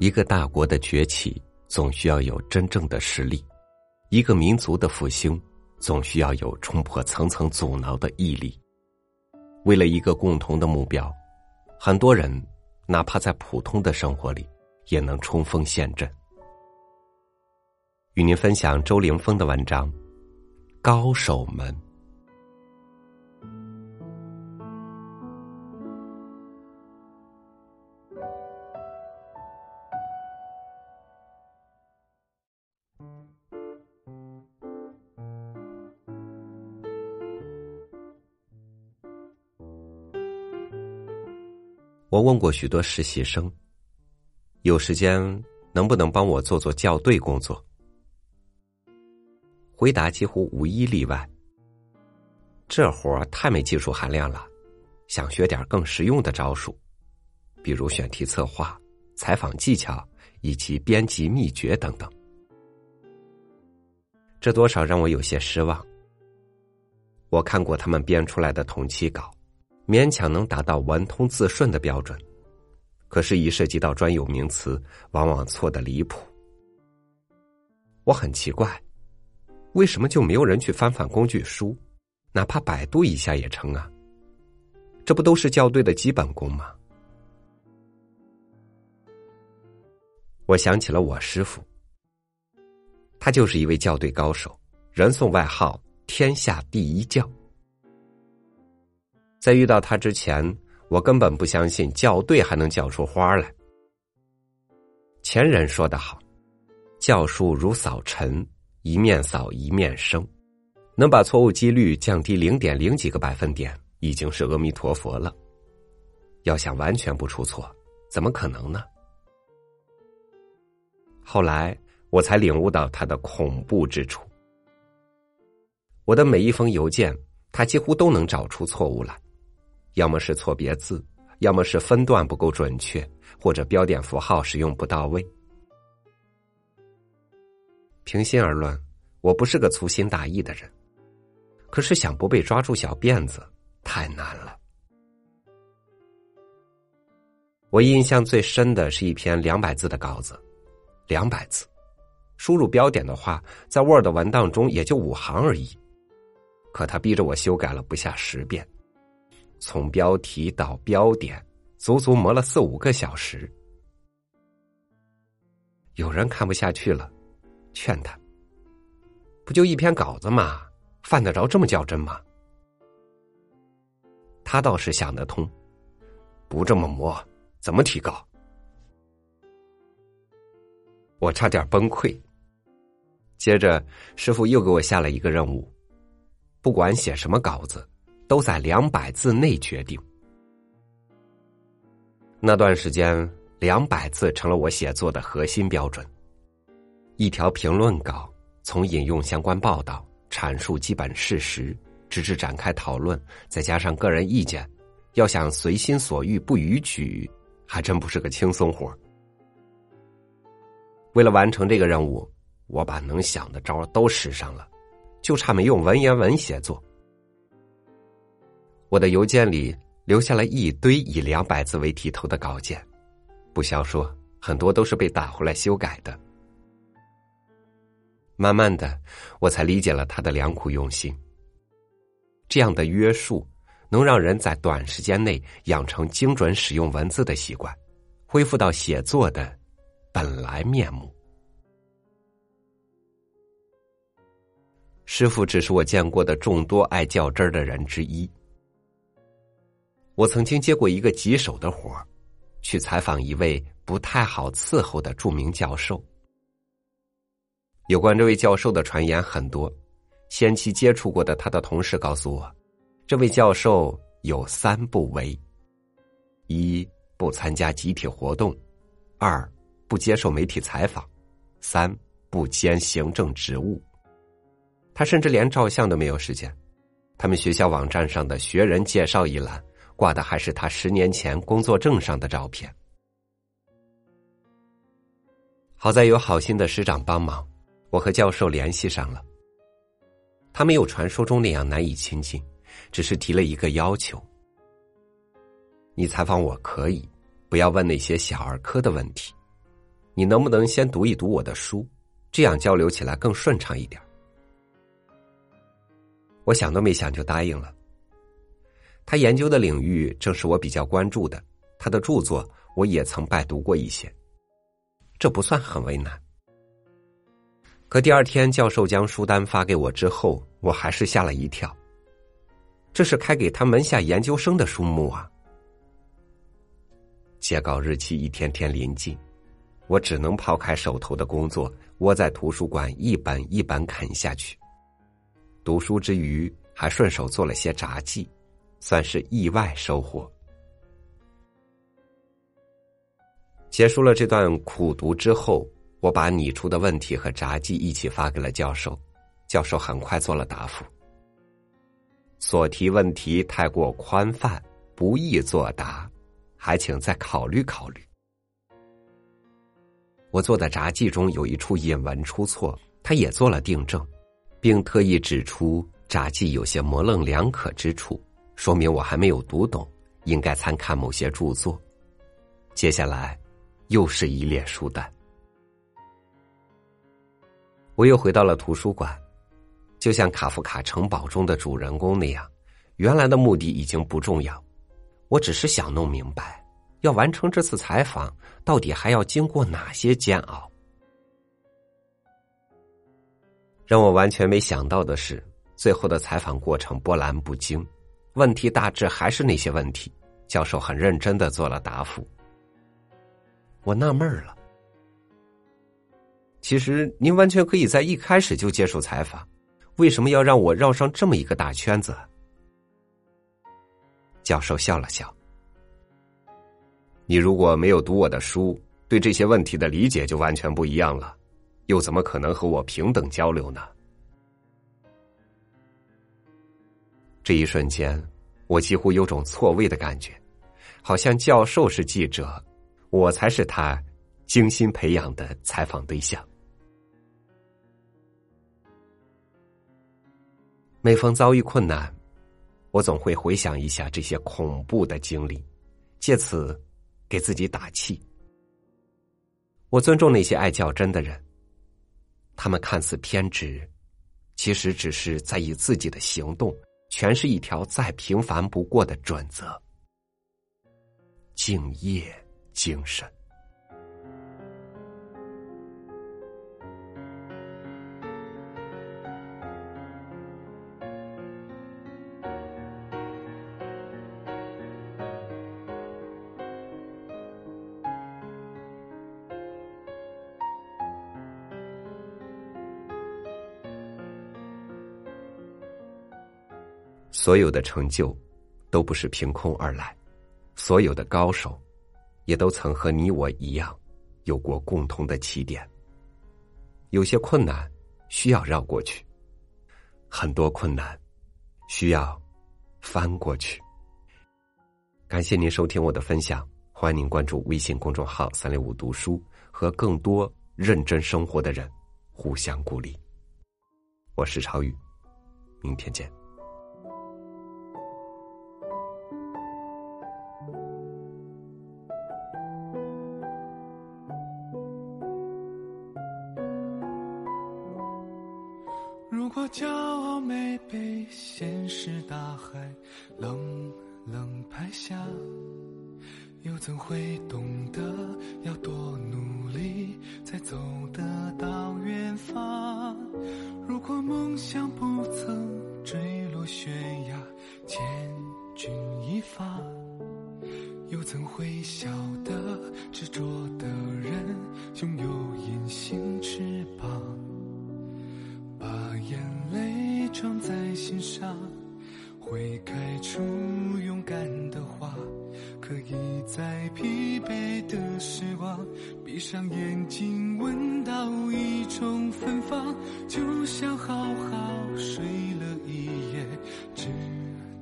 一个大国的崛起，总需要有真正的实力；一个民族的复兴，总需要有冲破层层阻挠的毅力。为了一个共同的目标，很多人哪怕在普通的生活里，也能冲锋陷阵。与您分享周凌峰的文章《高手们》。我问过许多实习生，有时间能不能帮我做做校对工作？回答几乎无一例外。这活儿太没技术含量了，想学点更实用的招数，比如选题策划、采访技巧以及编辑秘诀等等。这多少让我有些失望。我看过他们编出来的同期稿。勉强能达到文通字顺的标准，可是，一涉及到专有名词，往往错的离谱。我很奇怪，为什么就没有人去翻翻工具书，哪怕百度一下也成啊？这不都是校对的基本功吗？我想起了我师傅，他就是一位校对高手，人送外号“天下第一校”。在遇到他之前，我根本不相信校对还能校出花来。前人说得好：“教书如扫尘，一面扫一面生，能把错误几率降低零点零几个百分点，已经是阿弥陀佛了。要想完全不出错，怎么可能呢？”后来我才领悟到他的恐怖之处。我的每一封邮件，他几乎都能找出错误来。要么是错别字，要么是分段不够准确，或者标点符号使用不到位。平心而论，我不是个粗心大意的人，可是想不被抓住小辫子太难了。我印象最深的是一篇两百字的稿子，两百字，输入标点的话，在 Word 文档中也就五行而已，可他逼着我修改了不下十遍。从标题到标点，足足磨了四五个小时。有人看不下去了，劝他：“不就一篇稿子吗？犯得着这么较真吗？”他倒是想得通，不这么磨，怎么提高？我差点崩溃。接着，师傅又给我下了一个任务：不管写什么稿子。都在两百字内决定。那段时间，两百字成了我写作的核心标准。一条评论稿，从引用相关报道、阐述基本事实，直至展开讨论，再加上个人意见，要想随心所欲不逾矩，还真不是个轻松活为了完成这个任务，我把能想的招都使上了，就差没用文言文写作。我的邮件里留下了一堆以两百字为题头的稿件，不消说，很多都是被打回来修改的。慢慢的，我才理解了他的良苦用心。这样的约束，能让人在短时间内养成精准使用文字的习惯，恢复到写作的本来面目。师傅只是我见过的众多爱较真儿的人之一。我曾经接过一个棘手的活儿，去采访一位不太好伺候的著名教授。有关这位教授的传言很多，先期接触过的他的同事告诉我，这位教授有三不为：一不参加集体活动，二不接受媒体采访，三不兼行政职务。他甚至连照相都没有时间。他们学校网站上的学人介绍一栏。挂的还是他十年前工作证上的照片。好在有好心的师长帮忙，我和教授联系上了。他没有传说中那样难以亲近，只是提了一个要求：你采访我可以，不要问那些小儿科的问题，你能不能先读一读我的书，这样交流起来更顺畅一点？”我想都没想就答应了。他研究的领域正是我比较关注的，他的著作我也曾拜读过一些，这不算很为难。可第二天教授将书单发给我之后，我还是吓了一跳。这是开给他门下研究生的书目啊！截稿日期一天天临近，我只能抛开手头的工作，窝在图书馆一本一本啃下去。读书之余，还顺手做了些杂记。算是意外收获。结束了这段苦读之后，我把拟出的问题和札记一起发给了教授，教授很快做了答复。所提问题太过宽泛，不易作答，还请再考虑考虑。我做的札记中有一处引文出错，他也做了订正，并特意指出札记有些模棱两可之处。说明我还没有读懂，应该参看某些著作。接下来，又是一列书单。我又回到了图书馆，就像卡夫卡城堡中的主人公那样，原来的目的已经不重要，我只是想弄明白，要完成这次采访，到底还要经过哪些煎熬。让我完全没想到的是，最后的采访过程波澜不惊。问题大致还是那些问题，教授很认真的做了答复。我纳闷了，其实您完全可以在一开始就接受采访，为什么要让我绕上这么一个大圈子？教授笑了笑：“你如果没有读我的书，对这些问题的理解就完全不一样了，又怎么可能和我平等交流呢？”这一瞬间，我几乎有种错位的感觉，好像教授是记者，我才是他精心培养的采访对象。每逢遭遇困难，我总会回想一下这些恐怖的经历，借此给自己打气。我尊重那些爱较真的人，他们看似偏执，其实只是在以自己的行动。诠释一条再平凡不过的准则：敬业精神。所有的成就，都不是凭空而来；所有的高手，也都曾和你我一样，有过共同的起点。有些困难需要绕过去，很多困难需要翻过去。感谢您收听我的分享，欢迎您关注微信公众号“三六五读书”，和更多认真生活的人互相鼓励。我是超宇，明天见。冷拍下，又怎会懂得要多努力才走得到远方？如果梦想不曾坠落悬崖，千钧一发，又怎会晓得执着的上眼睛闻到一种芬芳，就像好好睡了一夜，直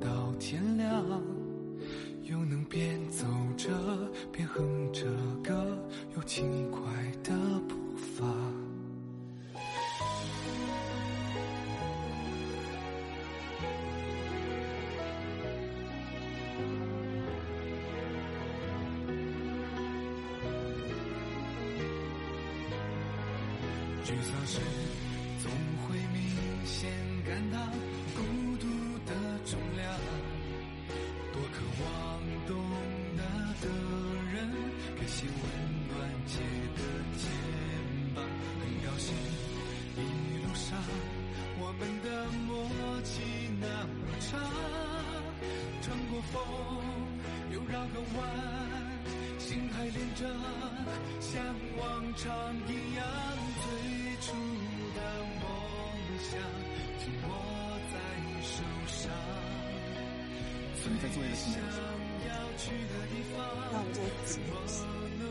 到天亮，又能边走着边哼着歌，有轻快的步伐。沮丧时，总会明显感到孤独的重量。多渴望懂得的人，给些温暖，借个肩膀。很高兴一路上我们的默契那么长，穿过风，又绕个弯。心还连着，像往常一样，最初的梦想紧握在手上。最想要去的地方，怎么能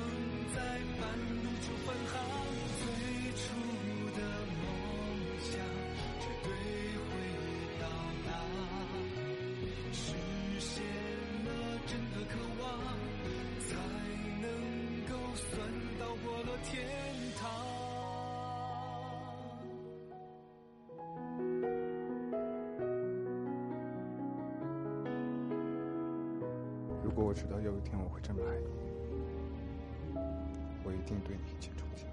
如果我知道有一天我会这么爱你，我一定对你一见钟情。